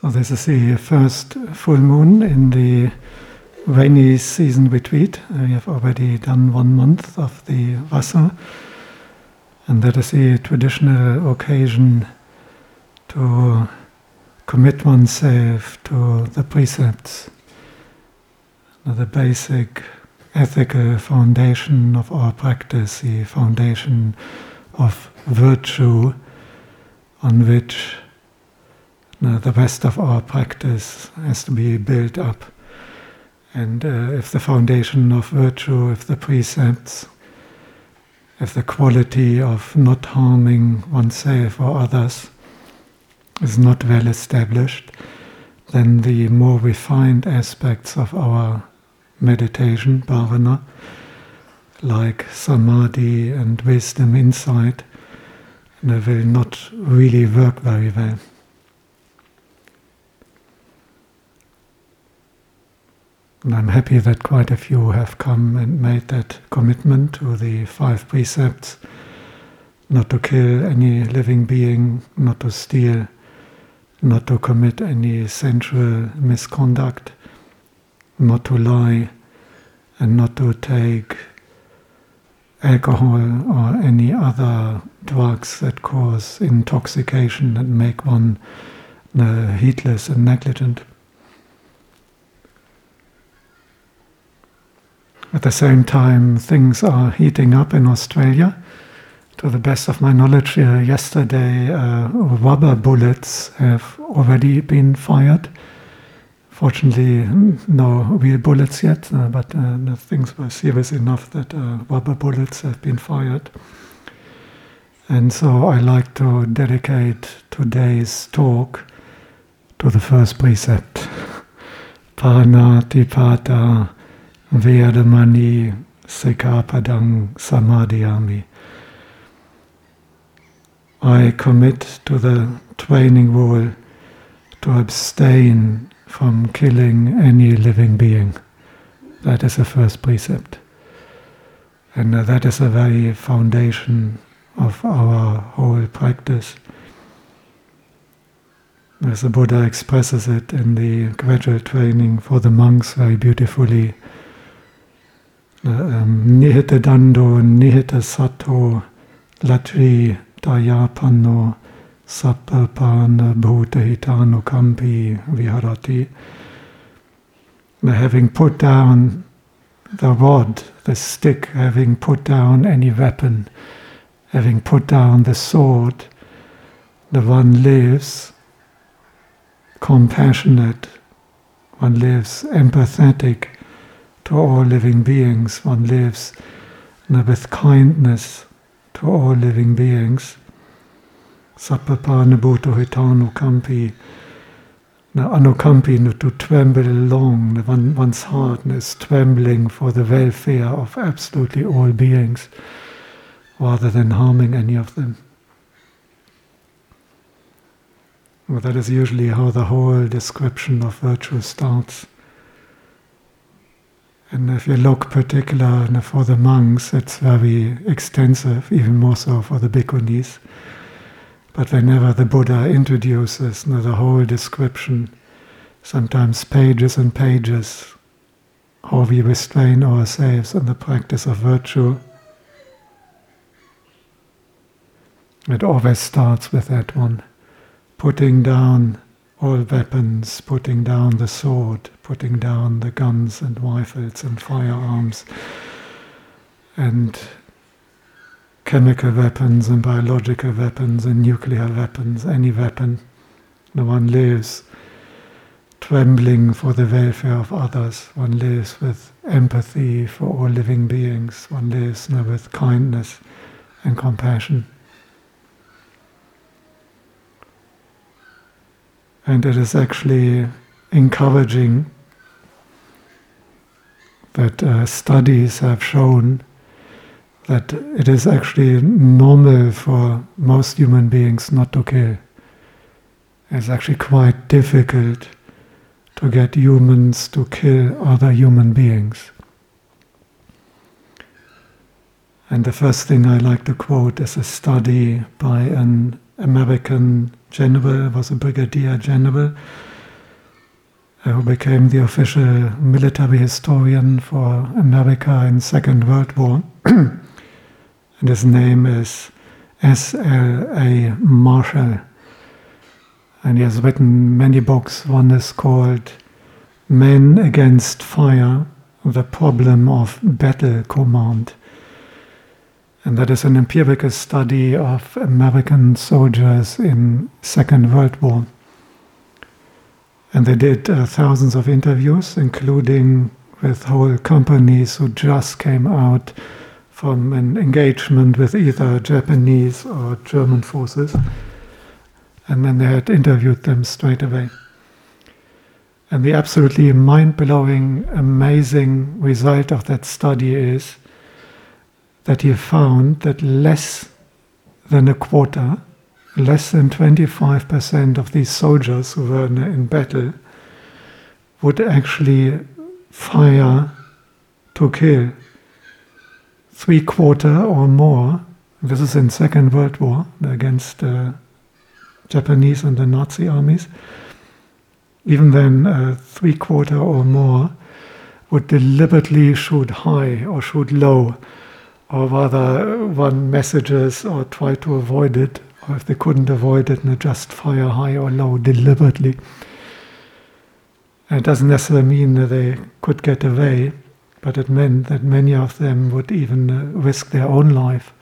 So this is the first full moon in the rainy season retreat. Uh, we have already done one month of the Vasa, and that is the traditional occasion to commit oneself to the precepts, the basic ethical foundation of our practice, the foundation of virtue on which now, the rest of our practice has to be built up. And uh, if the foundation of virtue, if the precepts, if the quality of not harming oneself or others is not well established, then the more refined aspects of our meditation, bhavana, like samadhi and wisdom, insight, will not really work very well. And I'm happy that quite a few have come and made that commitment to the five precepts not to kill any living being, not to steal, not to commit any sensual misconduct, not to lie, and not to take alcohol or any other drugs that cause intoxication and make one uh, heedless and negligent. At the same time, things are heating up in Australia. To the best of my knowledge, uh, yesterday uh, rubber bullets have already been fired. Fortunately, no real bullets yet, uh, but uh, things were serious enough that uh, rubber bullets have been fired. And so I like to dedicate today's talk to the first precept. Panatipata Veramani Sikapadang Samadiyami. I commit to the training rule to abstain from killing any living being. That is the first precept. And uh, that is the very foundation of our whole practice. As the Buddha expresses it in the gradual training for the monks very beautifully, Ehm, nihita dando, nihita sato, latri dayapano, sapapana bhutahitano kampi viharati. Having put down the rod, the stick, having put down any weapon, having put down the sword, the one lives compassionate, one lives empathetic, to all living beings. One lives with kindness to all living beings. Sapapana bhuto hitano kampi. Now, anukampi, to tremble along, one, one's heart is trembling for the welfare of absolutely all beings, rather than harming any of them. Well, that is usually how the whole description of virtue starts. And if you look particular for the monks, it's very extensive, even more so for the bhikkhunis. But whenever the Buddha introduces the whole description, sometimes pages and pages, how we restrain ourselves in the practice of virtue, it always starts with that one, putting down all weapons, putting down the sword, putting down the guns and rifles and firearms and chemical weapons and biological weapons and nuclear weapons, any weapon. No one lives trembling for the welfare of others. One lives with empathy for all living beings. One lives you with kindness and compassion. And it is actually encouraging that uh, studies have shown that it is actually normal for most human beings not to kill. It's actually quite difficult to get humans to kill other human beings. And the first thing I like to quote is a study by an American general, was a brigadier general, uh, who became the official military historian for America in Second World War. and his name is S.L.A. Marshall. And he has written many books. One is called Men Against Fire, The Problem of Battle Command. And that is an empirical study of American soldiers in Second World War. And they did uh, thousands of interviews, including with whole companies who just came out from an engagement with either Japanese or German forces. And then they had interviewed them straight away. And the absolutely mind blowing, amazing result of that study is that he found that less than a quarter less than 25% of these soldiers who were in battle would actually fire to kill. Three quarter or more, this is in Second World War against the Japanese and the Nazi armies, even then uh, three quarter or more would deliberately shoot high or shoot low, or rather want messages or try to avoid it or if they couldn't avoid it, and just fire high or low deliberately. And it doesn't necessarily mean that they could get away, but it meant that many of them would even uh, risk their own life.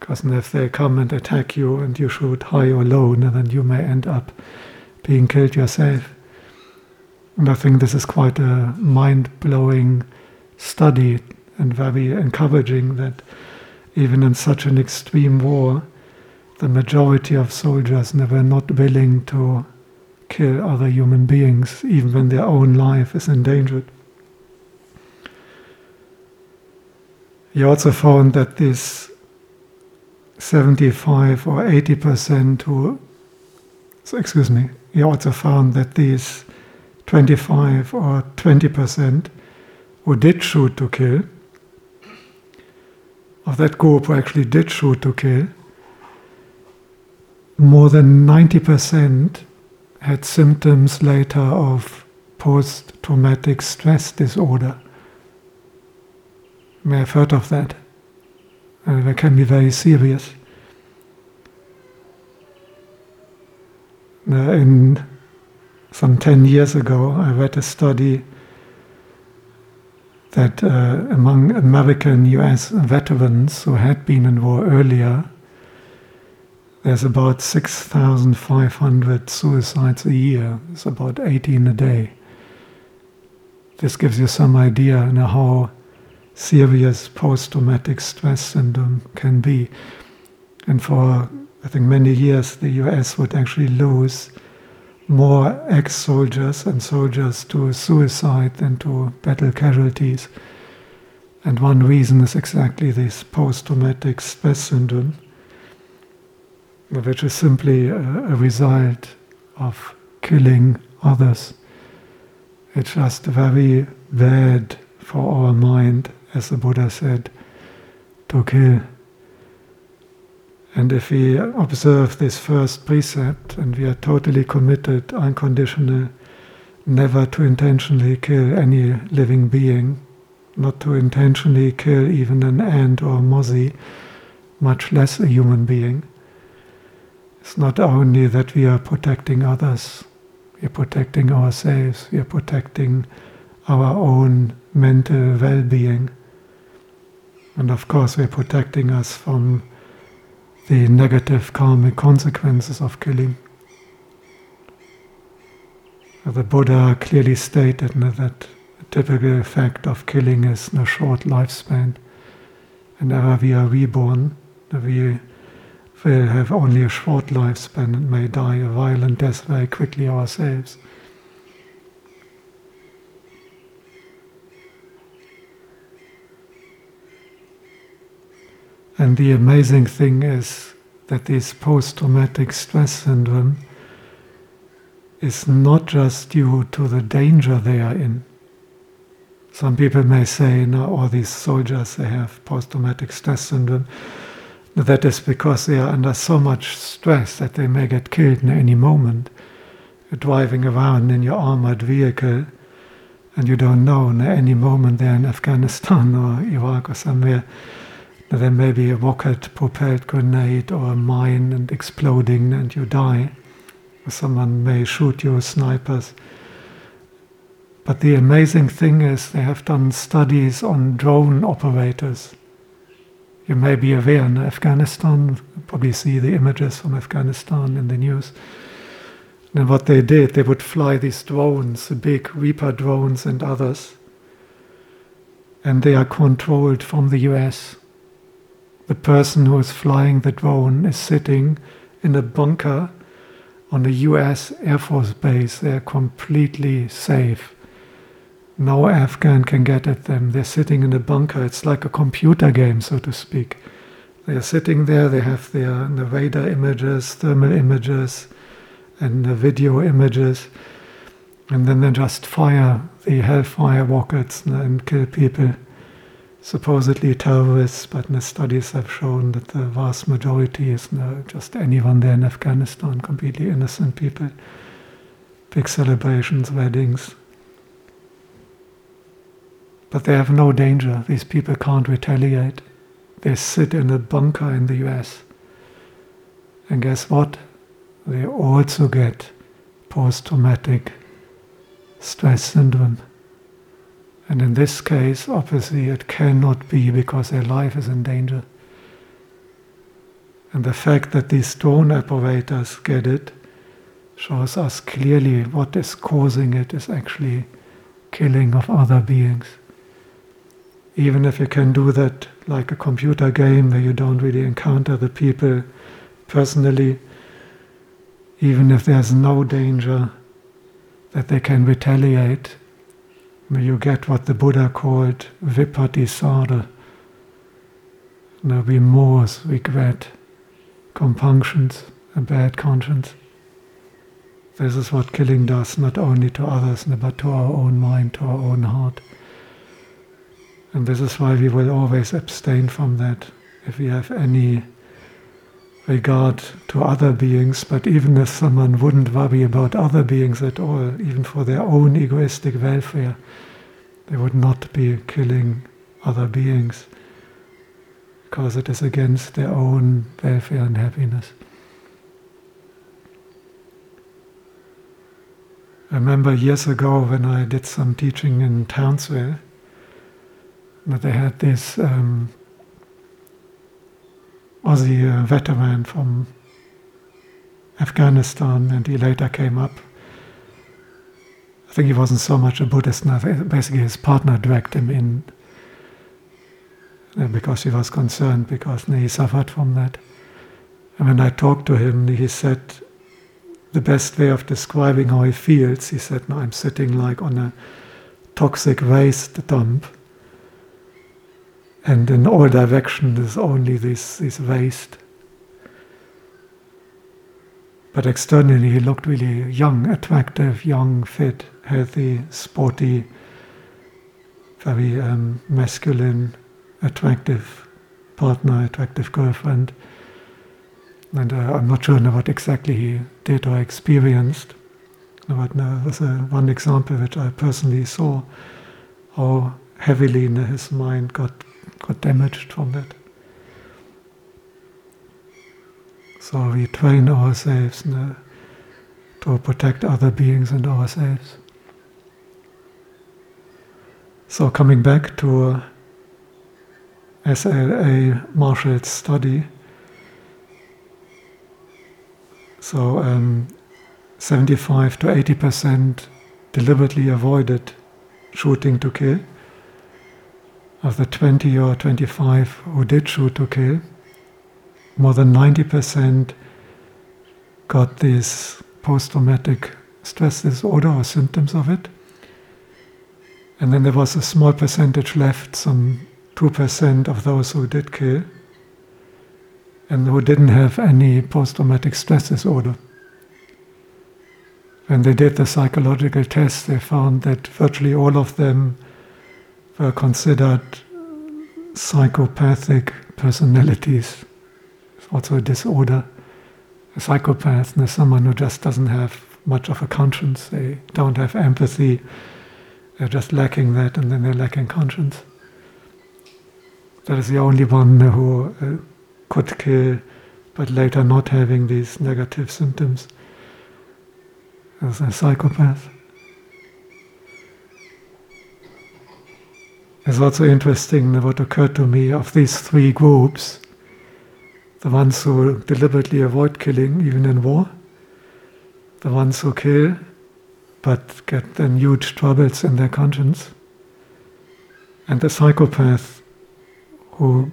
Because if they come and attack you and you shoot high or low, then you may end up being killed yourself. And I think this is quite a mind blowing study and very encouraging that even in such an extreme war, the majority of soldiers were not willing to kill other human beings, even when their own life is endangered. He also found that this 75 or 80 percent who, excuse me, he also found that these 25 or 20 percent who did shoot to kill, of that group who actually did shoot to kill, more than 90% had symptoms later of post traumatic stress disorder. You may have heard of that. Uh, that can be very serious. Uh, in some 10 years ago, I read a study that uh, among American US veterans who had been in war earlier, there's about 6,500 suicides a year. It's about 18 a day. This gives you some idea of how serious post-traumatic stress syndrome can be. And for, I think, many years, the US would actually lose more ex-soldiers and soldiers to suicide than to battle casualties. And one reason is exactly this post-traumatic stress syndrome which is simply a, a result of killing others. It's just very bad for our mind, as the Buddha said, to kill. And if we observe this first precept and we are totally committed, unconditional, never to intentionally kill any living being, not to intentionally kill even an ant or a mozzie, much less a human being, it's not only that we are protecting others, we are protecting ourselves, we are protecting our own mental well being. And of course, we're protecting us from the negative karmic consequences of killing. The Buddha clearly stated that the typical effect of killing is a short lifespan. and Whenever we are reborn, we will have only a short lifespan and may die a violent death very quickly ourselves. And the amazing thing is that this post traumatic stress syndrome is not just due to the danger they are in. Some people may say, now all these soldiers, they have post traumatic stress syndrome that is because they are under so much stress that they may get killed in any moment. driving around in your armored vehicle and you don't know at any moment they're in Afghanistan or Iraq or somewhere there may be a rocket propelled grenade or a mine and exploding and you die. Or someone may shoot you, snipers. But the amazing thing is, they have done studies on drone operators. You may be aware in Afghanistan, probably see the images from Afghanistan in the news. And what they did, they would fly these drones, the big Reaper drones and others, and they are controlled from the US. The person who is flying the drone is sitting in a bunker on a US Air Force base. They're completely safe. No Afghan can get at them. They're sitting in a bunker. It's like a computer game, so to speak. They're sitting there, they have their the radar images, thermal images, and the video images, and then they just fire the Hellfire rockets and kill people, supposedly terrorists, but the studies have shown that the vast majority is no, just anyone there in Afghanistan, completely innocent people. Big celebrations, weddings. But they have no danger. These people can't retaliate. They sit in a bunker in the US. And guess what? they also get post traumatic stress syndrome. And in this case, obviously, it cannot be because their life is in danger. And the fact that these drone operators get it shows us clearly what is causing it is actually killing of other beings. Even if you can do that like a computer game where you don't really encounter the people personally, even if there's no danger that they can retaliate, you get what the Buddha called vippatisara, no remorse, regret, compunctions, a bad conscience. This is what killing does, not only to others, but to our own mind, to our own heart. And this is why we will always abstain from that. If we have any regard to other beings, but even if someone wouldn't worry about other beings at all, even for their own egoistic welfare, they would not be killing other beings because it is against their own welfare and happiness. I remember years ago when I did some teaching in Townsville that they had this um, Aussie uh, veteran from Afghanistan, and he later came up. I think he wasn't so much a Buddhist, basically his partner dragged him in uh, because he was concerned, because he suffered from that. And when I talked to him, he said the best way of describing how he feels, he said, no, I'm sitting like on a toxic waste dump and in all directions there's only this, this waste. But externally he looked really young, attractive, young, fit, healthy, sporty, very um, masculine, attractive partner, attractive girlfriend. And uh, I'm not sure what exactly he did or experienced. But no, was a, one example which I personally saw how heavily his mind got got damaged from that. So we train ourselves to protect other beings and ourselves. So coming back to SLA Marshall's study, so um, 75 to 80 percent deliberately avoided shooting to kill of the 20 or 25 who did shoot to kill, more than 90% got this post traumatic stress disorder or symptoms of it. And then there was a small percentage left, some 2% of those who did kill, and who didn't have any post traumatic stress disorder. When they did the psychological test, they found that virtually all of them were considered psychopathic personalities. It's also a disorder. A psychopath is someone who just doesn't have much of a conscience. They don't have empathy. They're just lacking that, and then they're lacking conscience. That is the only one who uh, could kill, but later not having these negative symptoms as a psychopath. It's also interesting what occurred to me of these three groups the ones who deliberately avoid killing, even in war, the ones who kill but get then huge troubles in their conscience, and the psychopath who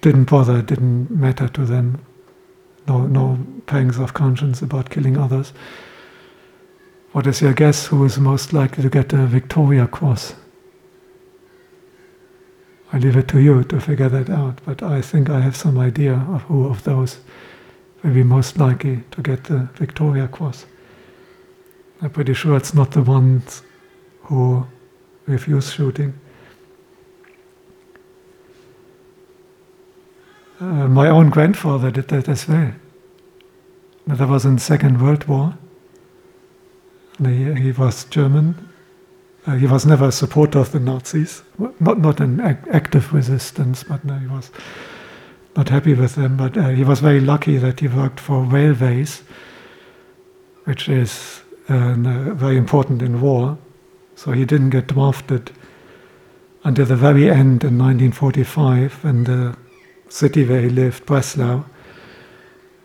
didn't bother, didn't matter to them, no, no pangs of conscience about killing others. What is your guess who is most likely to get a Victoria Cross? I leave it to you to figure that out, but I think I have some idea of who of those will be most likely to get the Victoria Cross. I'm pretty sure it's not the ones who refuse shooting. Uh, my own grandfather did that as well. That was in Second World War. He, he was German, uh, he was never a supporter of the Nazis, not not an active resistance, but no, he was not happy with them. But uh, he was very lucky that he worked for railways, which is uh, very important in war. So he didn't get drafted until the very end in 1945, when the city where he lived, Breslau,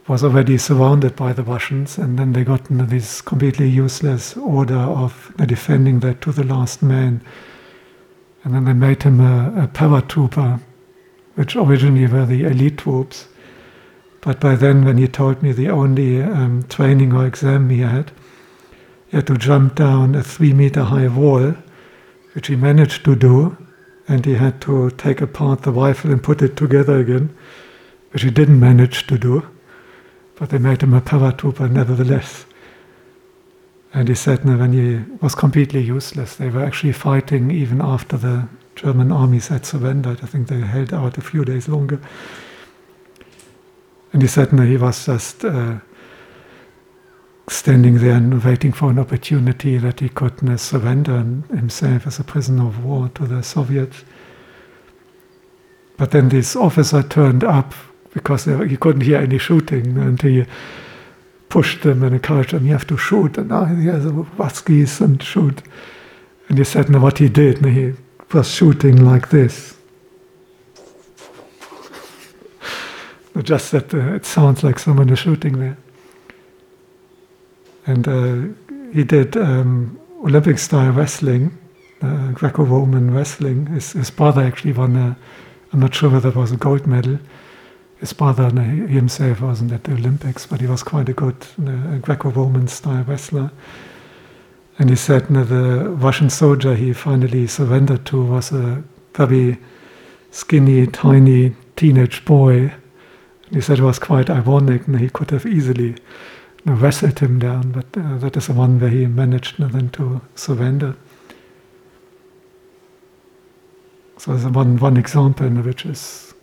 was already surrounded by the Russians, and then they got into this completely useless order of defending that to the last man. And then they made him a, a paratrooper, which originally were the elite troops. But by then, when he told me the only um, training or exam he had, he had to jump down a three meter high wall, which he managed to do, and he had to take apart the rifle and put it together again, which he didn't manage to do but they made him a paratrooper nevertheless. And he said he was completely useless, they were actually fighting even after the German armies had surrendered. I think they held out a few days longer. And he said that he was just uh, standing there and waiting for an opportunity that he could uh, surrender himself as a prisoner of war to the Soviets. But then this officer turned up because he couldn't hear any shooting, until he pushed them and encouraged them, you have to shoot, and now he has Waskis and shoot. And he said, now what he did, and he was shooting like this. Just that uh, it sounds like someone is shooting there. And uh, he did um, Olympic style wrestling, uh, Greco Roman wrestling. His, his brother actually won a, I'm not sure whether it was a gold medal his brother himself wasn't at the Olympics, but he was quite a good uh, Greco-Roman style wrestler. And he said the Russian soldier he finally surrendered to was a very skinny, tiny teenage boy. And he said it was quite ironic, and he could have easily wrestled him down, but uh, that is the one where he managed then to surrender. So there's one, one example which is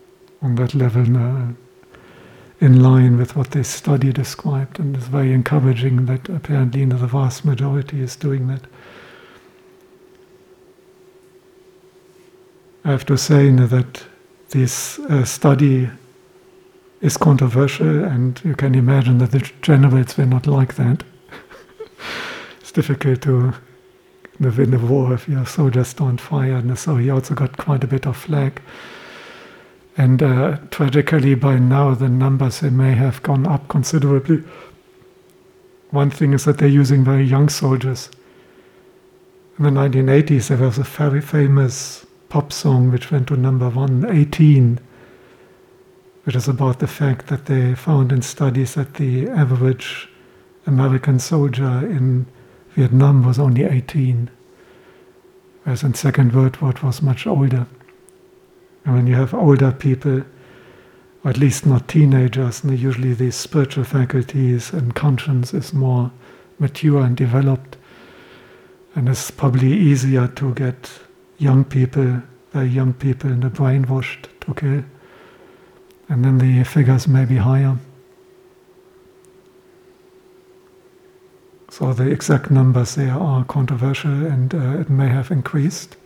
on that level now, in line with what this study described, and it's very encouraging that apparently the vast majority is doing that. I have to say that this uh, study is controversial, and you can imagine that the generals were not like that. it's difficult to win a war if your soldiers don't fire, and so he also got quite a bit of flack. And uh, tragically, by now, the numbers may have gone up considerably. One thing is that they're using very young soldiers. In the 1980s, there was a very famous pop song which went to number one, 18, which is about the fact that they found in studies that the average American soldier in Vietnam was only 18, whereas in Second World War it was much older. When you have older people, or at least not teenagers, and usually the spiritual faculties and conscience is more mature and developed. And it's probably easier to get young people, very young people, and brainwashed to kill. And then the figures may be higher. So the exact numbers there are controversial and uh, it may have increased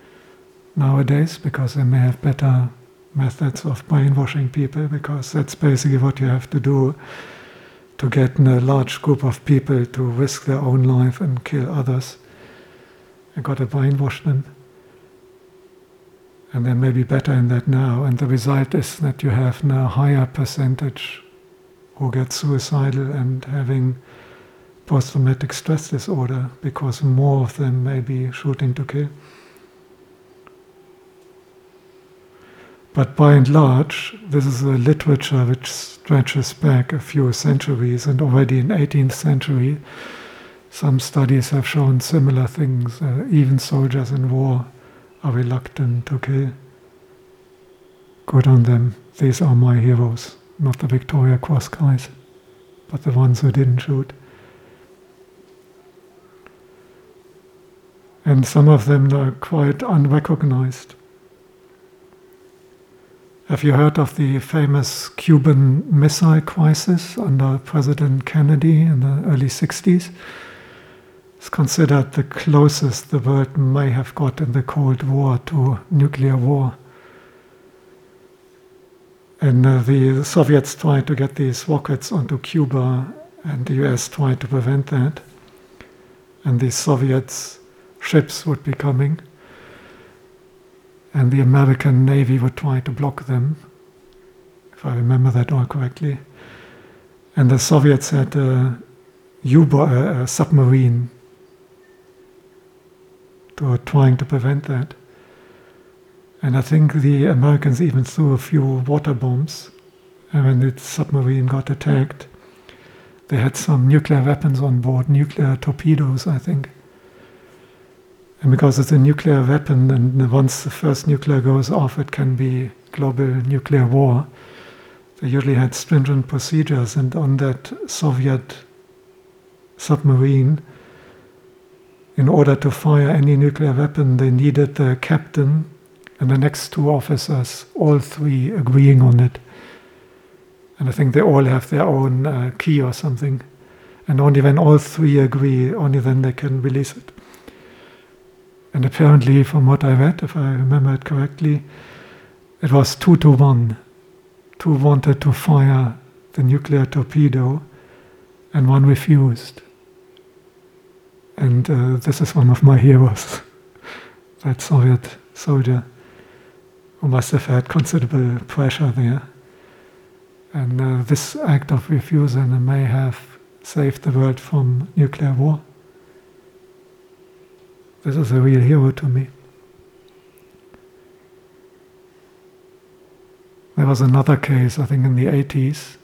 nowadays because they may have better methods of brainwashing people because that's basically what you have to do to get a large group of people to risk their own life and kill others. You got to brainwash them. And they may be better in that now. And the result is that you have now a higher percentage who get suicidal and having post-traumatic stress disorder because more of them may be shooting to kill. But by and large, this is a literature which stretches back a few centuries, and already in 18th century, some studies have shown similar things. Uh, even soldiers in war are reluctant to kill. Good on them. These are my heroes, not the Victoria Cross guys, but the ones who didn't shoot. And some of them are quite unrecognized. Have you heard of the famous Cuban Missile Crisis under President Kennedy in the early 60s? It's considered the closest the world may have got in the Cold War to nuclear war. And uh, the Soviets tried to get these rockets onto Cuba, and the US tried to prevent that. And the Soviets' ships would be coming and the American Navy would try to block them, if I remember that all correctly. And the Soviets had a a submarine, to trying to prevent that. And I think the Americans even threw a few water bombs. And when the submarine got attacked, they had some nuclear weapons on board, nuclear torpedoes, I think. And because it's a nuclear weapon, and once the first nuclear goes off, it can be global nuclear war. They usually had stringent procedures, and on that Soviet submarine, in order to fire any nuclear weapon, they needed the captain and the next two officers, all three agreeing on it. And I think they all have their own uh, key or something. And only when all three agree, only then they can release it. And apparently, from what I read, if I remember it correctly, it was two to one. Two wanted to fire the nuclear torpedo, and one refused. And uh, this is one of my heroes, that Soviet soldier who must have had considerable pressure there. And uh, this act of refusal may have saved the world from nuclear war. This is a real hero to me. There was another case, I think, in the 80s.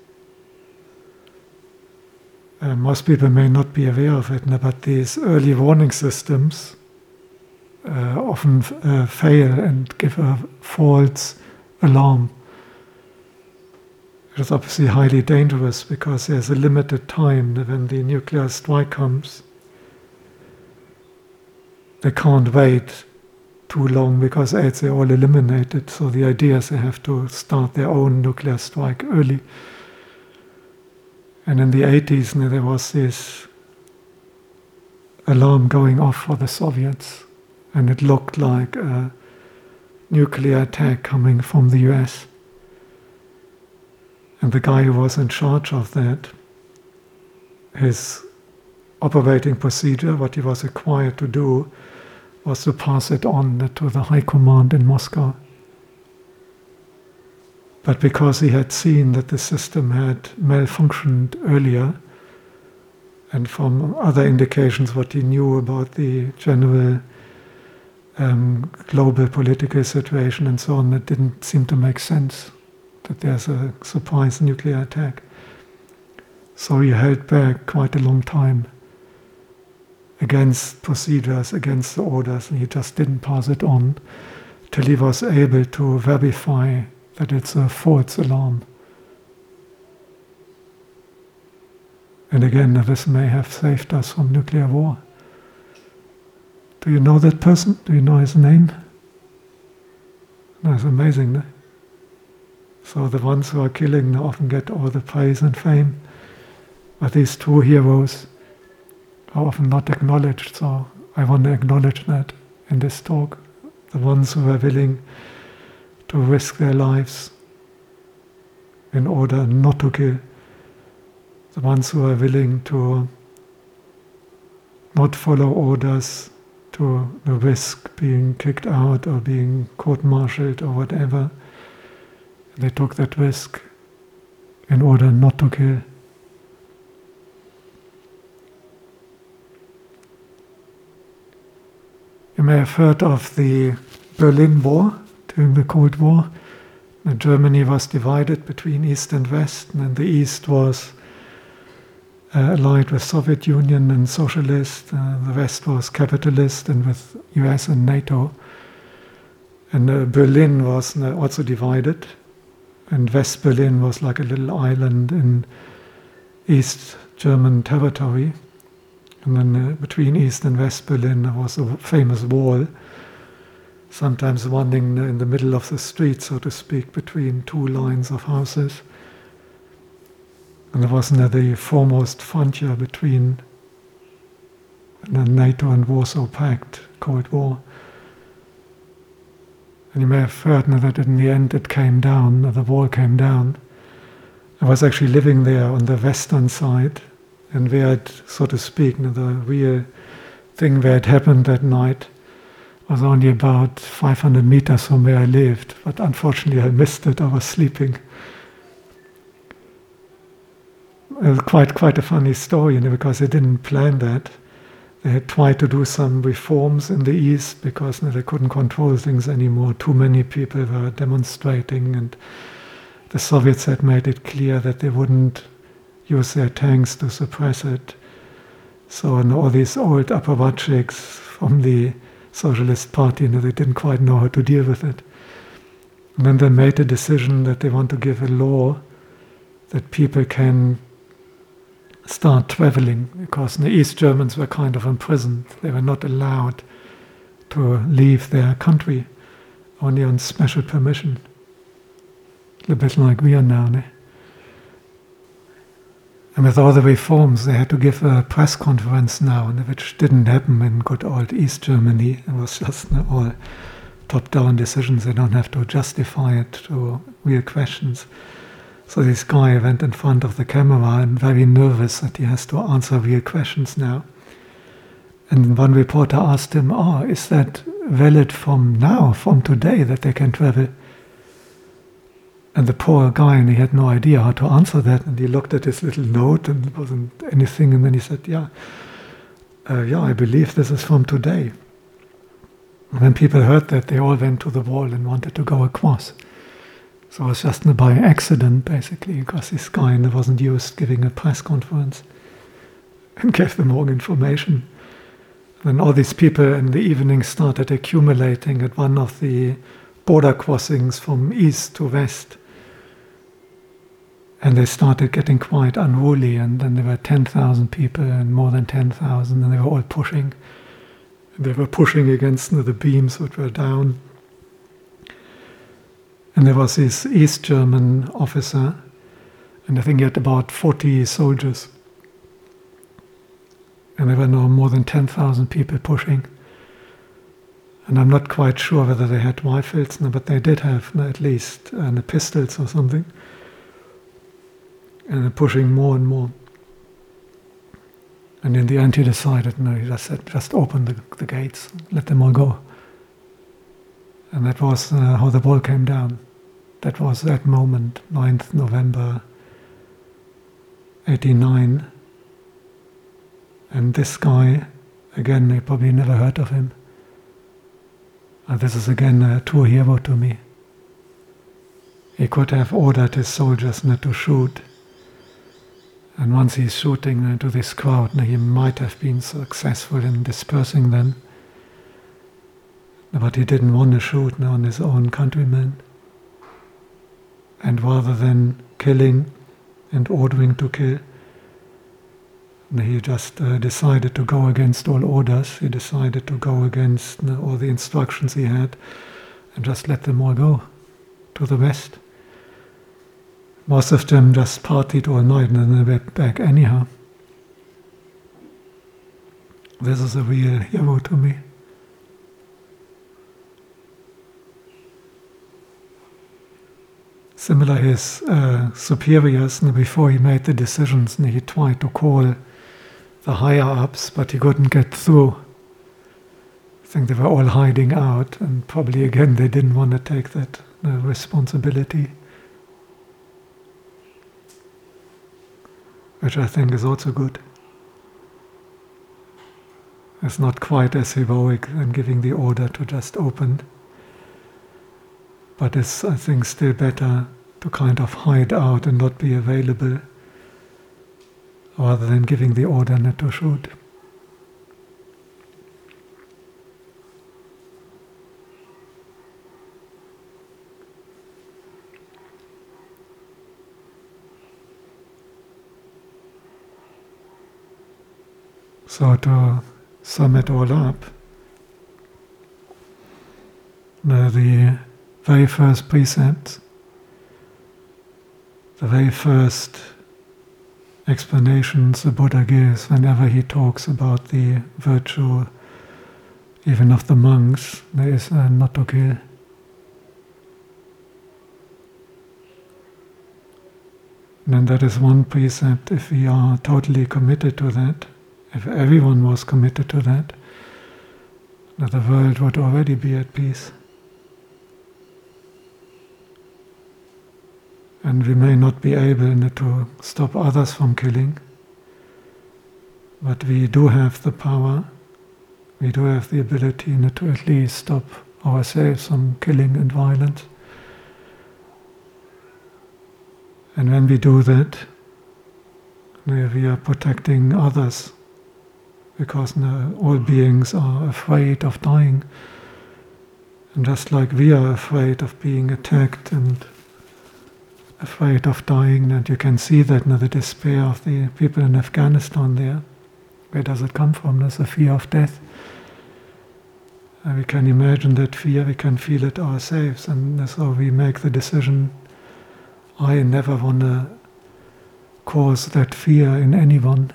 Uh, most people may not be aware of it, but these early warning systems uh, often uh, fail and give a false alarm. It is obviously highly dangerous because there's a limited time when the nuclear strike comes they can't wait too long because AIDS are all eliminated. So the idea is they have to start their own nuclear strike early. And in the 80s, there was this alarm going off for the Soviets, and it looked like a nuclear attack coming from the US. And the guy who was in charge of that, his operating procedure, what he was required to do, was to pass it on to the High Command in Moscow. But because he had seen that the system had malfunctioned earlier, and from other indications what he knew about the general um, global political situation and so on, it didn't seem to make sense that there's a surprise nuclear attack. So he held back quite a long time against procedures, against the orders, and he just didn't pass it on till he was able to verify that it's a false alarm. And again, this may have saved us from nuclear war. Do you know that person? Do you know his name? That's amazing. No? So the ones who are killing often get all the praise and fame. But these two heroes are often not acknowledged. So I want to acknowledge that in this talk. The ones who are willing to risk their lives in order not to kill. The ones who are willing to not follow orders, to risk being kicked out or being court-martialed or whatever. They took that risk in order not to kill. May have heard of the Berlin Wall during the Cold War. Germany was divided between East and West, and the East was uh, allied with Soviet Union and socialist. Uh, the West was capitalist and with US and NATO. And uh, Berlin was uh, also divided, and West Berlin was like a little island in East German territory. And then uh, between East and West Berlin there was a famous wall, sometimes running in the middle of the street, so to speak, between two lines of houses. And there was the foremost frontier between the NATO and Warsaw Pact, Cold War. And you may have heard that in the end it came down, the wall came down. I was actually living there on the western side, and where it, so to speak, the real thing that it happened that night was only about 500 meters from where I lived, but unfortunately I missed it, I was sleeping. It was quite, quite a funny story, you know, because they didn't plan that. They had tried to do some reforms in the East because you know, they couldn't control things anymore. Too many people were demonstrating, and the Soviets had made it clear that they wouldn't use their tanks to suppress it. So, and all these old apparatchiks from the Socialist Party, you know, they didn't quite know how to deal with it. And then they made a decision that they want to give a law that people can start traveling because the East Germans were kind of imprisoned. They were not allowed to leave their country, only on special permission. A bit like we are now. Ne? And with all the reforms, they had to give a press conference now, which didn't happen in good old East Germany. It was just all top down decisions. They don't have to justify it to real questions. So this guy went in front of the camera and very nervous that he has to answer real questions now. And one reporter asked him, Oh, is that valid from now, from today, that they can travel? And the poor guy, and he had no idea how to answer that. And he looked at his little note and it wasn't anything. And then he said, Yeah, uh, yeah, I believe this is from today. And when people heard that, they all went to the wall and wanted to go across. So it was just by accident, basically, because this guy and wasn't used giving a press conference and gave them all information. Then all these people in the evening started accumulating at one of the border crossings from east to west. And they started getting quite unruly, and then there were 10,000 people and more than 10,000, and they were all pushing. They were pushing against the beams which were down and there was this East German officer, and I think he had about 40 soldiers. And there were now more than 10,000 people pushing. And I'm not quite sure whether they had rifles, but they did have at least uh, pistols or something. And they're pushing more and more. And in the end, he decided, no, he just said, just open the, the gates, let them all go. And that was uh, how the wall came down. That was that moment, 9th November 89. And this guy, again, they probably never heard of him. And this is again a true hero to me. He could have ordered his soldiers not to shoot. And once he's shooting into this crowd, he might have been successful in dispersing them. But he didn't want to shoot on his own countrymen. And rather than killing and ordering to kill, he just uh, decided to go against all orders. He decided to go against uh, all the instructions he had and just let them all go to the west. Most of them just partied all night and then they went back anyhow. this is a real hero to me. Similar, his uh, superiors, before he made the decisions, he tried to call the higher ups, but he couldn't get through. I think they were all hiding out, and probably again they didn't want to take that uh, responsibility. Which I think is also good. It's not quite as heroic than giving the order to just open but it's, I think, still better to kind of hide out and not be available rather than giving the order not to shoot. So to sum it all up, the very first precept, the very first explanations the Buddha gives whenever he talks about the virtue, even of the monks, there is not to kill. And that is one precept. If we are totally committed to that, if everyone was committed to that, that the world would already be at peace. And we may not be able to stop others from killing, but we do have the power, we do have the ability to at least stop ourselves from killing and violence. And when we do that, we are protecting others because all beings are afraid of dying. And just like we are afraid of being attacked and afraid of dying, and you can see that in the despair of the people in Afghanistan there. Where does it come from? There's a fear of death. And we can imagine that fear, we can feel it ourselves, and so we make the decision I never want to cause that fear in anyone.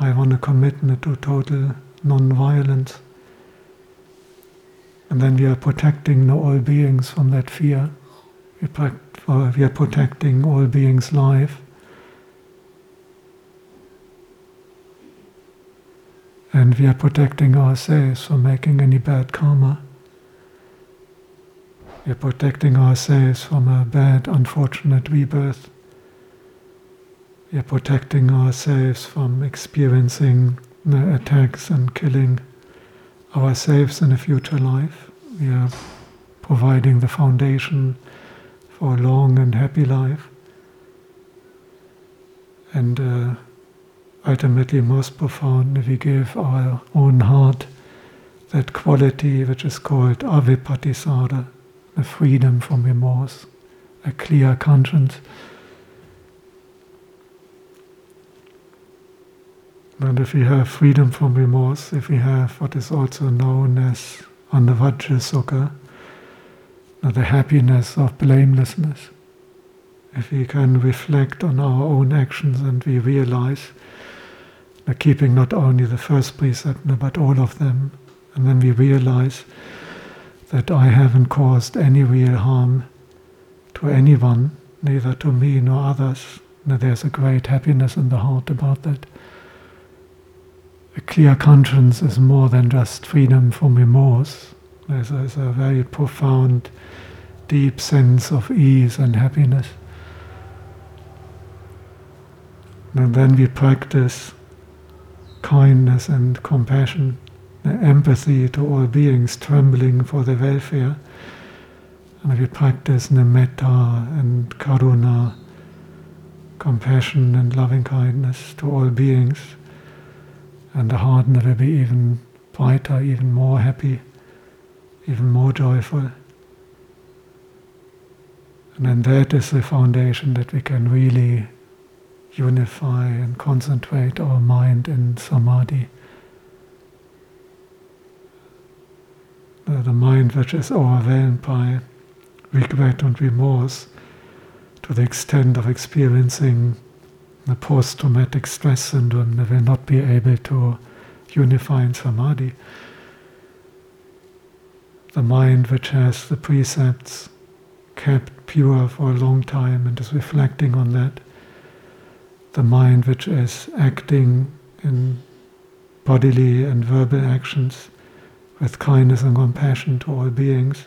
I want a commitment to total non-violence. And then we are protecting all beings from that fear. We we are protecting all beings' life. And we are protecting ourselves from making any bad karma. We are protecting ourselves from a bad, unfortunate rebirth. Are protecting ourselves from experiencing attacks and killing ourselves in a future life. We are providing the foundation for a long and happy life. And uh, ultimately, most profound, we give our own heart that quality which is called avippatisara, the freedom from remorse, a clear conscience. And if we have freedom from remorse, if we have what is also known as anavajja sukha, the happiness of blamelessness. If we can reflect on our own actions and we realize that keeping not only the first precept but all of them, and then we realize that I haven't caused any real harm to anyone, neither to me nor others, that there's a great happiness in the heart about that. A clear conscience is more than just freedom from remorse. There's a, there's a very profound deep sense of ease and happiness. And then we practice kindness and compassion, empathy to all beings, trembling for their welfare. And we practice metta and karuna, compassion and loving kindness to all beings. And the heart will be even brighter, even more happy, even more joyful. And then that is the foundation that we can really unify and concentrate our mind in samadhi. The mind which is overwhelmed by regret and remorse to the extent of experiencing the post-traumatic stress syndrome, they will not be able to unify in samadhi. The mind which has the precepts kept pure for a long time and is reflecting on that. The mind which is acting in bodily and verbal actions with kindness and compassion to all beings.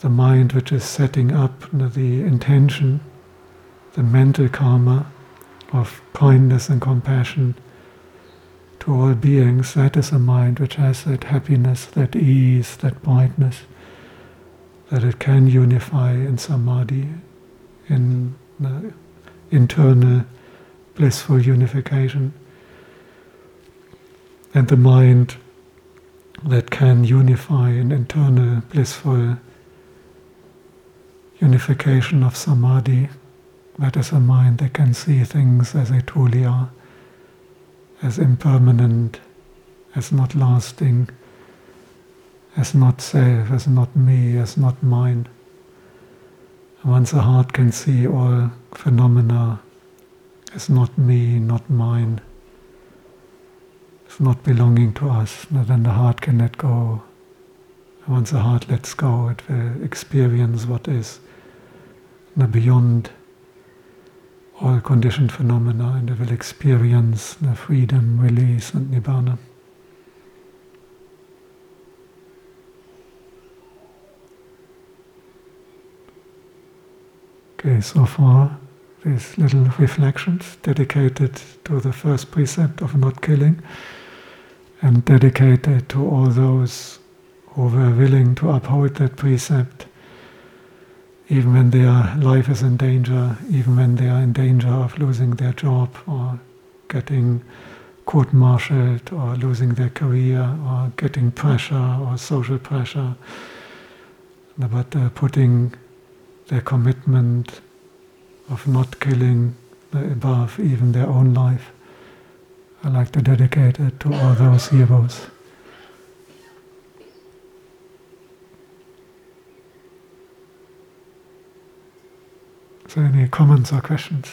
The mind which is setting up the intention, the mental karma of kindness and compassion to all beings, that is a mind which has that happiness, that ease, that brightness, that it can unify in samadhi, in the internal blissful unification. And the mind that can unify in internal blissful unification of samadhi, that is a mind that can see things as they truly are as impermanent, as not lasting, as not self, as not me, as not mine. Once the heart can see all phenomena as not me, not mine, as not belonging to us, then the heart can let go. Once the heart lets go, it will experience what is beyond all conditioned phenomena and they will experience the freedom, release, and nibbana. Okay, so far these little reflections dedicated to the first precept of not killing and dedicated to all those who were willing to uphold that precept even when their life is in danger, even when they are in danger of losing their job or getting court-martialed or losing their career or getting pressure or social pressure, but uh, putting their commitment of not killing above even their own life. I like to dedicate it to all those heroes. So, any comments or questions?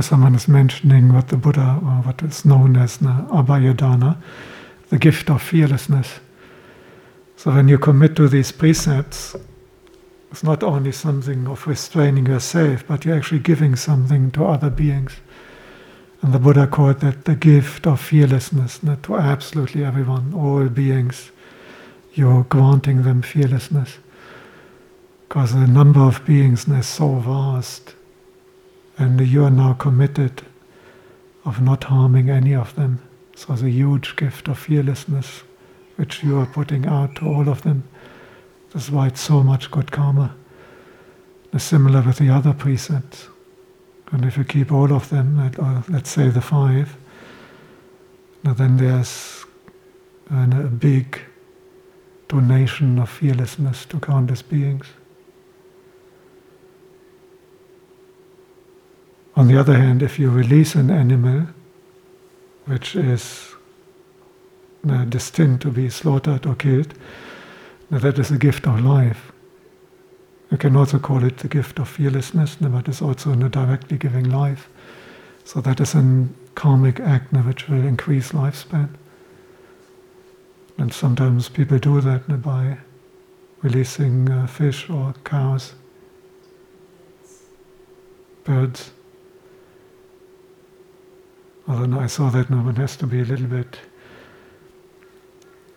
Someone is mentioning what the Buddha, or what is known as the Abhayadana, the gift of fearlessness. So, when you commit to these precepts, it's not only something of restraining yourself, but you're actually giving something to other beings. And the Buddha called that the gift of fearlessness to absolutely everyone, all beings you're granting them fearlessness. Because the number of beings is so vast, and you are now committed of not harming any of them. So a huge gift of fearlessness which you are putting out to all of them. That's why it's so much good karma. It's similar with the other precepts. And if you keep all of them, or uh, let's say the five, then there's a big donation of fearlessness to countless beings. On the other hand, if you release an animal which is uh, destined to be slaughtered or killed, that is a gift of life. You can also call it the gift of fearlessness, but it's also a directly giving life. So that is a karmic act which will increase lifespan. And sometimes people do that by releasing uh, fish or cows, birds. Although I saw that now one has to be a little bit.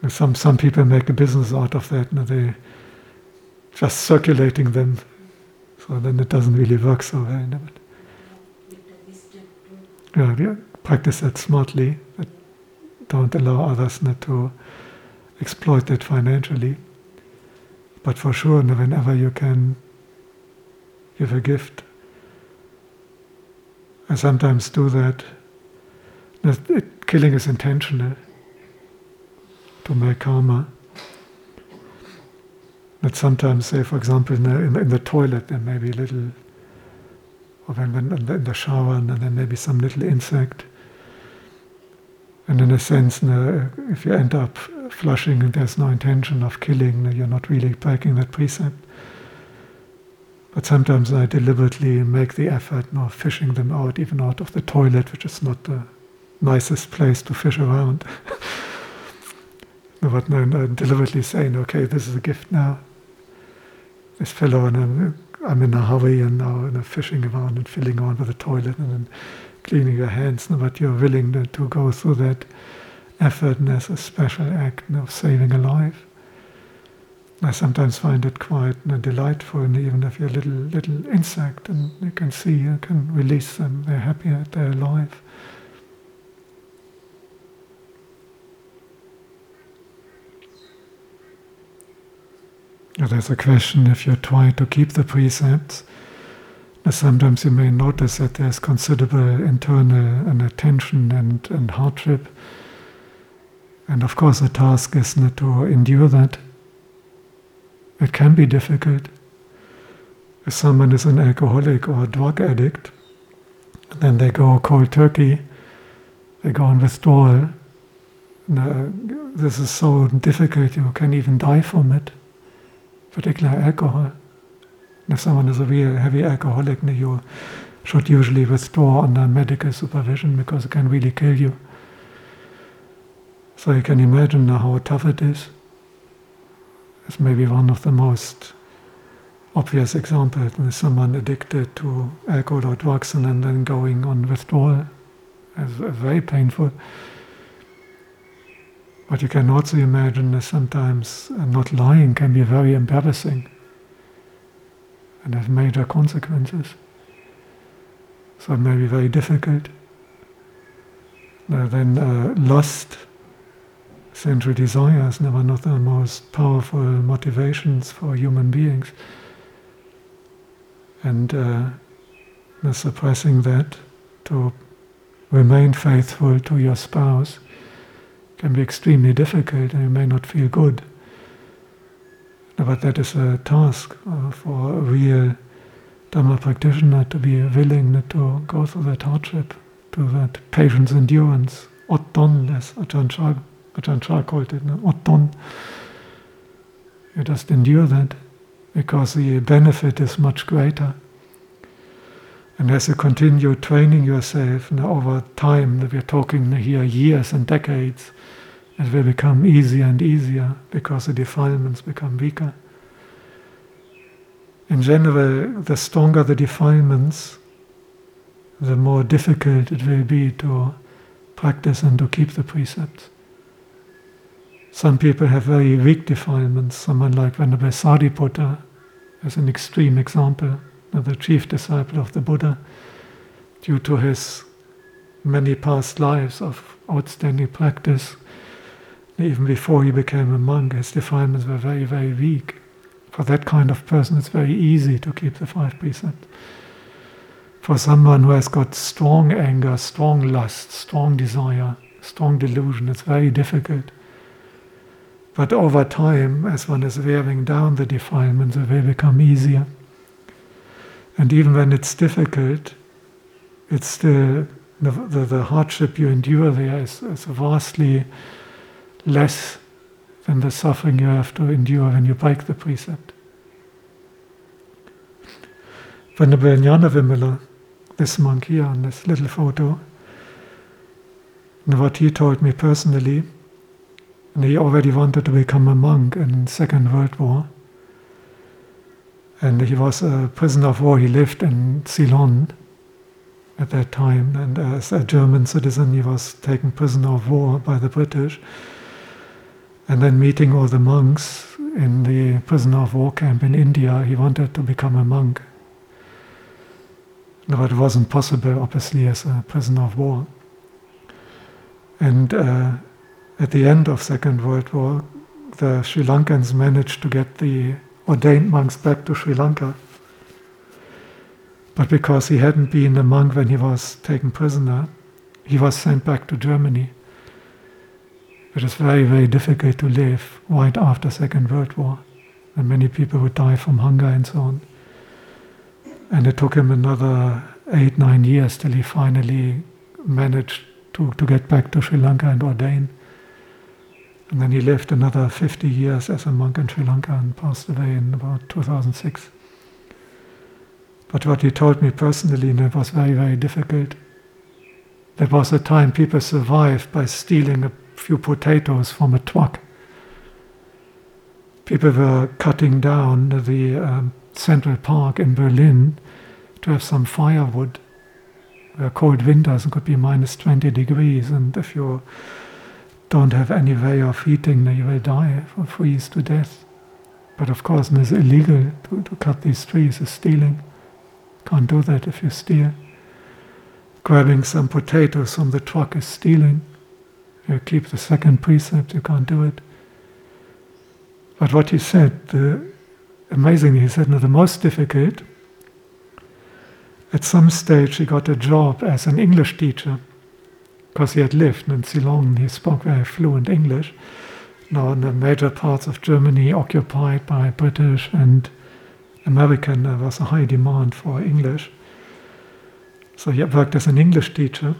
Some some people make a business out of that, and they just circulating them, so then it doesn't really work so well. Yeah, yeah, practice that smartly. But don't allow others not to exploit it financially. But for sure, whenever you can give a gift, I sometimes do that. Killing is intentional to make karma. But sometimes, say, for example, in the, in the, in the toilet, there may be a little, or when, when in, the, shower, and then there may be some little insect. And in a sense, if you end up flushing and there's no intention of killing, you're not really breaking that precept. But sometimes I deliberately make the effort of fishing them out, even out of the toilet, which is not the nicest place to fish around. but then I'm deliberately saying, okay, this is a gift now. This fellow, and I'm, I'm in a hurry and now I'm fishing around and filling on with the toilet and then cleaning your hands, but you're willing to go through that effort as a special act of saving a life. I sometimes find it quite know, delightful, and even if you're a little little insect, and you can see, you can release them. They're that they're alive. There's a question if you try to keep the precepts. Sometimes you may notice that there's considerable internal and attention and, and hardship. And of course, the task is not to endure that it can be difficult. If someone is an alcoholic or a drug addict, then they go cold turkey, they go on withdrawal. Now, this is so difficult, you can even die from it, particularly alcohol. If someone is a real heavy alcoholic, you should usually withdraw under medical supervision because it can really kill you. So you can imagine how tough it is It's maybe one of the most obvious examples. There's someone addicted to alcohol or drugs and then going on withdrawal. It's very painful. But you can also imagine that sometimes not lying can be very embarrassing and have major consequences. So it may be very difficult. Uh, then uh, lust sensual desires are one of the most powerful motivations for human beings. And uh, suppressing that to remain faithful to your spouse can be extremely difficult and you may not feel good. But that is a task uh, for a real Dhamma practitioner to be willing to go through that hardship, to that patience, endurance, otton, as Ajahn Chah called it, otton. You just endure that because the benefit is much greater. And as you continue training yourself now over time, that we're talking here years and decades, it will become easier and easier because the defilements become weaker. In general, the stronger the defilements, the more difficult it will be to practice and to keep the precepts. Some people have very weak defilements. Someone like Venerable Sariputta is an extreme example, the chief disciple of the Buddha, due to his many past lives of outstanding practice. Even before he became a monk, his defilements were very, very weak. For that kind of person, it's very easy to keep the five precepts. For someone who has got strong anger, strong lust, strong desire, strong delusion, it's very difficult but over time, as one is wearing down the defilements, it will become easier. And even when it's difficult, it's still the, the, the hardship you endure there is, is vastly less than the suffering you have to endure when you break the precept. Venerable Jnana this monk here on this little photo, and what he told me personally, and he already wanted to become a monk in Second World War. And he was a prisoner of war. He lived in Ceylon at that time, and as a German citizen, he was taken prisoner of war by the British. And then meeting all the monks in the prisoner of war camp in India, he wanted to become a monk. But it wasn't possible, obviously, as a prisoner of war. And uh, at the end of Second World War, the Sri Lankans managed to get the ordained monks back to Sri Lanka. But because he hadn't been a monk when he was taken prisoner, he was sent back to Germany. It is very, very difficult to live right after Second World War, and many people would die from hunger and so on. And it took him another eight, nine years till he finally managed to, to get back to Sri Lanka and ordain. And then he lived another 50 years as a monk in Sri Lanka and passed away in about 2006. But what he told me personally, and it was very, very difficult. There was a time people survived by stealing a few potatoes from a truck. People were cutting down the um, Central Park in Berlin to have some firewood. There are cold winters, it could be minus 20 degrees, and if you don't have any way of eating, then you will die or freeze to death. But of course, it's illegal to, to cut these trees, it's stealing. Can't do that if you steal. Grabbing some potatoes from the truck is stealing. You keep the second precept, you can't do it. But what he said, the, amazingly, he said, no, the most difficult, at some stage he got a job as an English teacher, because he had lived in Ceylon, he spoke very fluent English. Now, in the major parts of Germany occupied by British and American, there was a high demand for English. So he worked as an English teacher,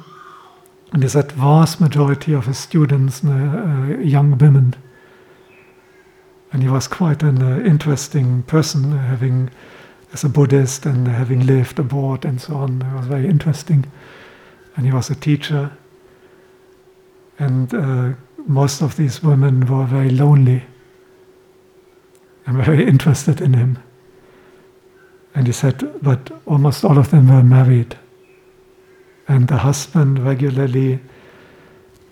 and he said vast majority of his students uh, uh, young women. And he was quite an uh, interesting person, having as a Buddhist and having lived abroad and so on. It was very interesting. And he was a teacher. And uh, most of these women were very lonely and very interested in him. And he said, but almost all of them were married. And the husband regularly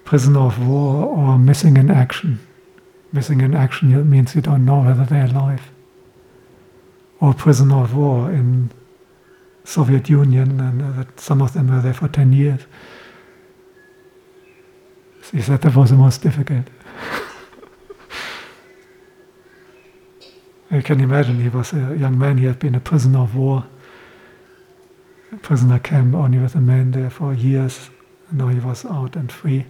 prisoner of war or missing in action. Missing in action means you don't know whether they're alive. Or prisoner of war in Soviet Union, and uh, that some of them were there for 10 years. He said that was the most difficult. You can imagine he was a young man, he had been a prisoner of war, a prisoner camp only with a man there for years. And now he was out and free.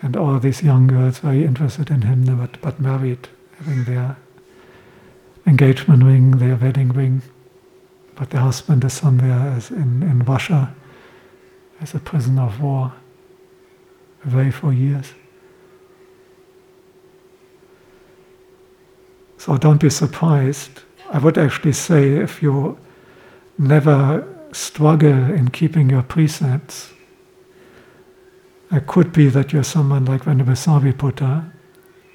And all these young girls very interested in him, but, but married, having their engagement ring, their wedding ring. But the husband is somewhere as in, in Russia as a prisoner of war, away for years. So don't be surprised. I would actually say if you never struggle in keeping your precepts, it could be that you're someone like Venerable Sariputta,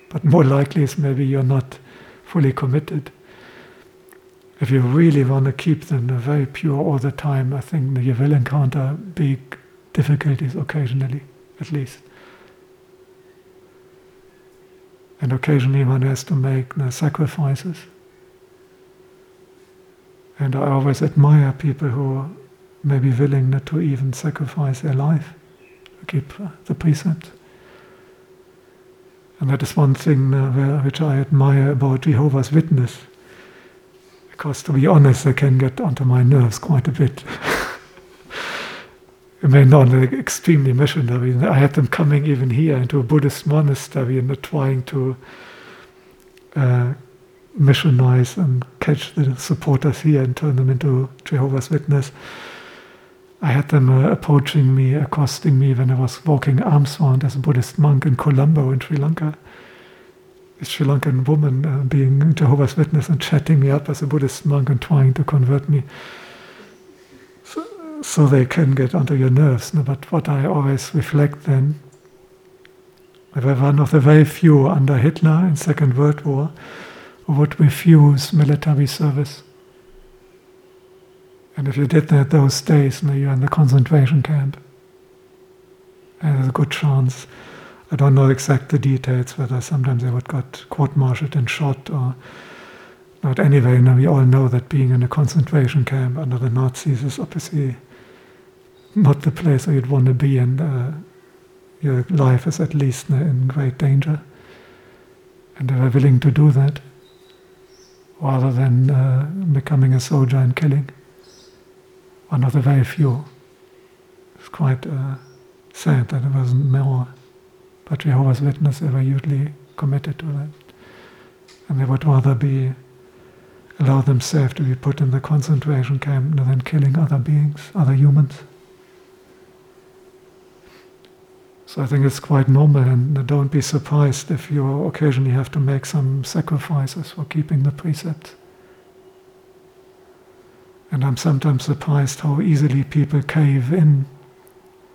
but more likely is maybe you're not fully committed. If you really want to keep them very pure all the time, I think you will encounter big difficulties occasionally, at least. And occasionally one has to make sacrifices. And I always admire people who may be willing not to even sacrifice their life to keep the precept. And that is one thing uh, which I admire about Jehovah's Witness. Because to be honest, they can get onto my nerves quite a bit. I mean, not extremely missionary. I had them coming even here into a Buddhist monastery and trying to uh, missionize and catch the supporters here and turn them into Jehovah's Witness. I had them uh, approaching me, accosting me when I was walking alms round as a Buddhist monk in Colombo in Sri Lanka. A Sri Lankan woman uh, being Jehovah's Witness and chatting me up as a Buddhist monk and trying to convert me so they can get onto your nerves. But what I always reflect then, I were one of the very few under Hitler in Second World War who would refuse military service. And if you did that those days, you're in the concentration camp. And there's a good chance. I don't know exact the details, whether sometimes they would got court-martialed and shot or not. Anyway, now we all know that being in a concentration camp under the Nazis is obviously not the place where you'd want to be, and uh, your life is at least in great danger. And they were willing to do that rather than uh, becoming a soldier and killing. One of the very few. It's quite uh, sad that it wasn't more. But Jehovah's Witnesses were usually committed to that. And they would rather be allow themselves to be put in the concentration camp than killing other beings, other humans. So I think it's quite normal, and don't be surprised if you occasionally have to make some sacrifices for keeping the precepts. And I'm sometimes surprised how easily people cave in.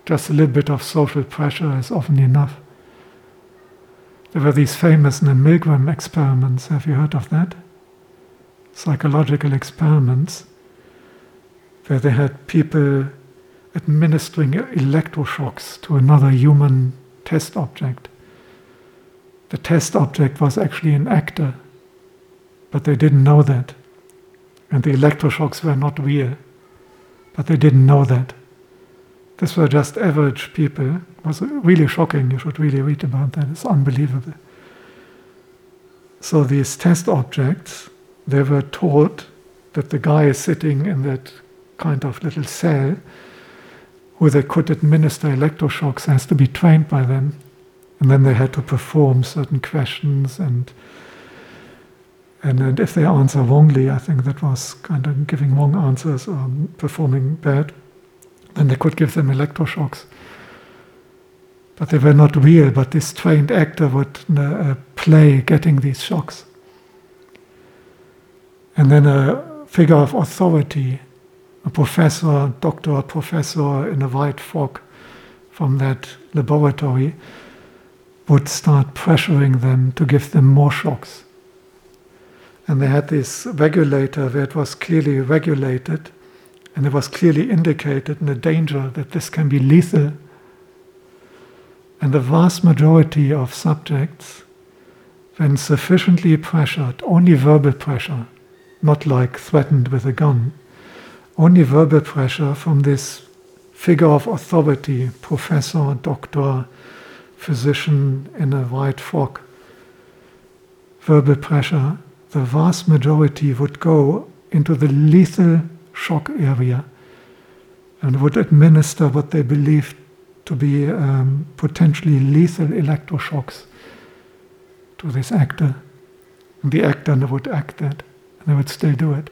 Just a little bit of social pressure is often enough. There were these famous Milgram experiments. Have you heard of that? Psychological experiments where they had people administering electroshocks to another human test object. The test object was actually an actor, but they didn't know that. And the electroshocks were not real, but they didn't know that. These were just average people. It was really shocking. You should really read about that. It's unbelievable. So these test objects, they were taught that the guy is sitting in that kind of little cell where they could administer electroshocks has to be trained by them. And then they had to perform certain questions and and, and if they answer wrongly, I think that was kind of giving wrong answers or performing bad, then they could give them electroshocks. But they were not real, but this trained actor would uh, play getting these shocks. And then a figure of authority, a professor, doctor, professor in a white frock from that laboratory, would start pressuring them to give them more shocks. And they had this regulator where it was clearly regulated and it was clearly indicated in the danger that this can be lethal. And the vast majority of subjects, when sufficiently pressured, only verbal pressure, not like threatened with a gun, only verbal pressure from this figure of authority, professor, doctor, physician in a white frock, verbal pressure, the vast majority would go into the lethal shock area and would administer what they believed to be um, potentially lethal electroshocks to this actor. And the actor would act that, and they would still do it.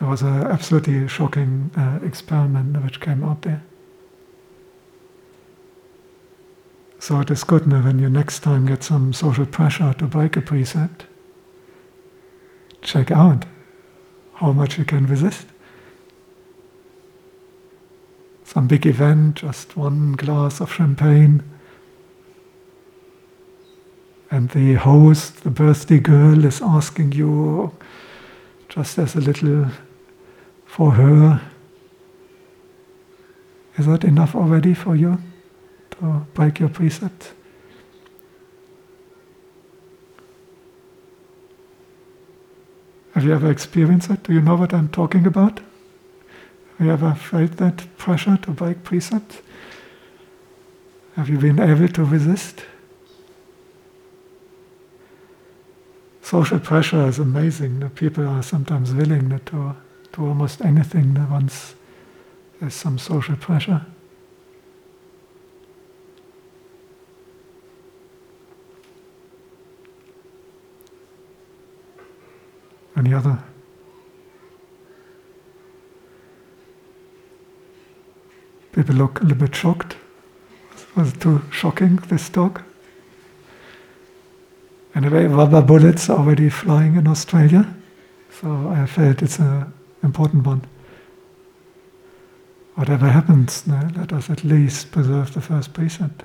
It was an absolutely shocking uh, experiment which came out there. So it is good now when you next time get some social pressure to break a precept, check out how much you can resist. Some big event, just one glass of champagne, and the host, the birthday girl, is asking you just as a little for her. Is that enough already for you? to break your precept. Have you ever experienced it? Do you know what I'm talking about? Have you ever felt that pressure to break precept? Have you been able to resist? Social pressure is amazing. The people are sometimes willing to do almost anything that once there's some social pressure. Any other? People look a little bit shocked. Was it too shocking, this talk? Anyway, rubber bullets are already flying in Australia, so I felt it's an important one. Whatever happens, let us at least preserve the first precept.